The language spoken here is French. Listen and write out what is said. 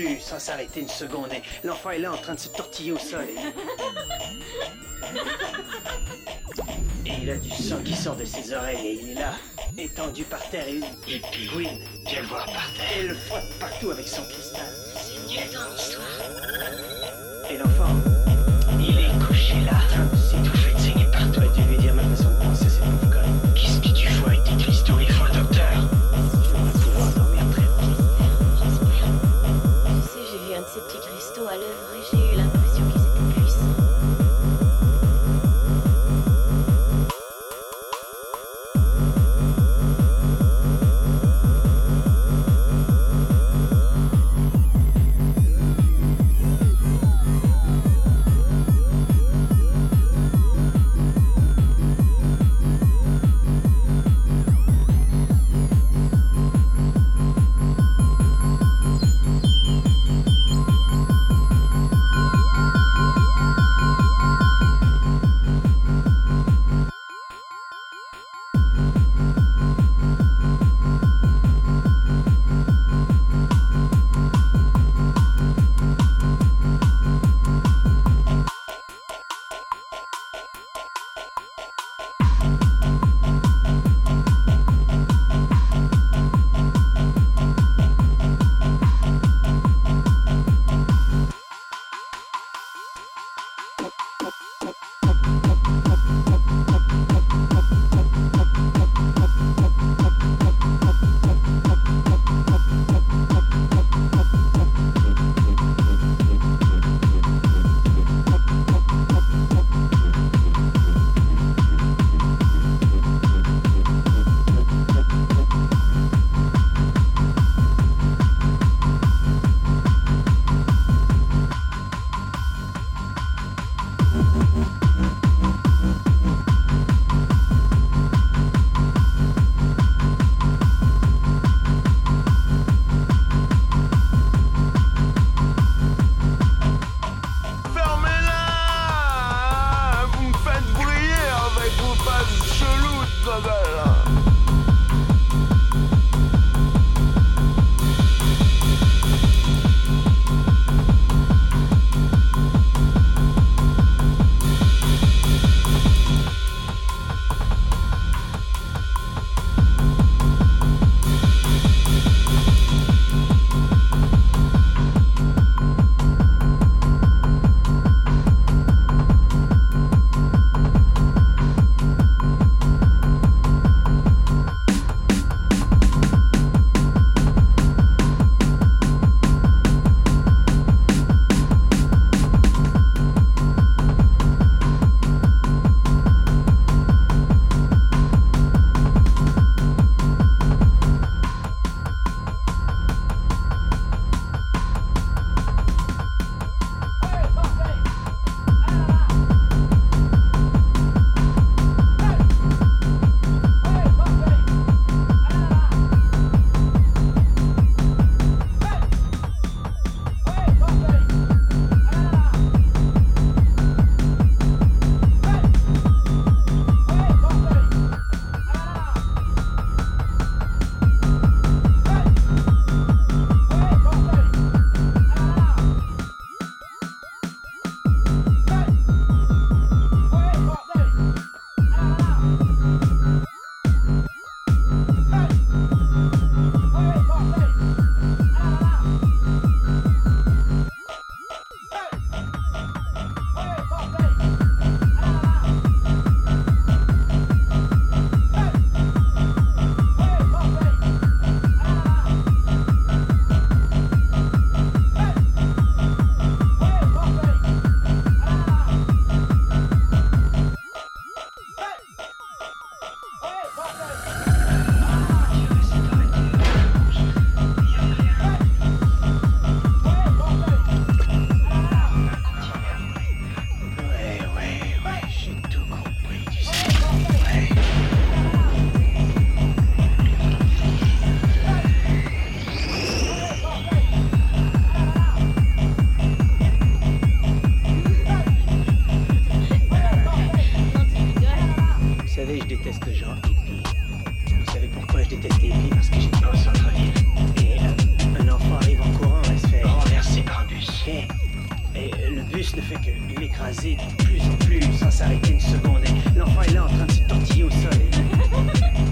plus sans s'arrêter une seconde. Et l'enfant est là en train de se tortiller au sol. Et il a du sang qui sort de ses oreilles et il est là, étendu par terre et puis, oui, viens le voir par terre. et le frotte partout avec son cristal. C'est nul ton histoire. Et l'enfant, Il est couché là. De déteste Jean Hippie. Vous savez pourquoi je déteste Ellie Parce que j'étais au centre-ville. Et euh, un enfant arrive en courant et se fait renverser par un bus. Et, euh, le bus ne fait que l'écraser de plus en plus sans s'arrêter une seconde. Et l'enfant est là en train de se tortiller au sol.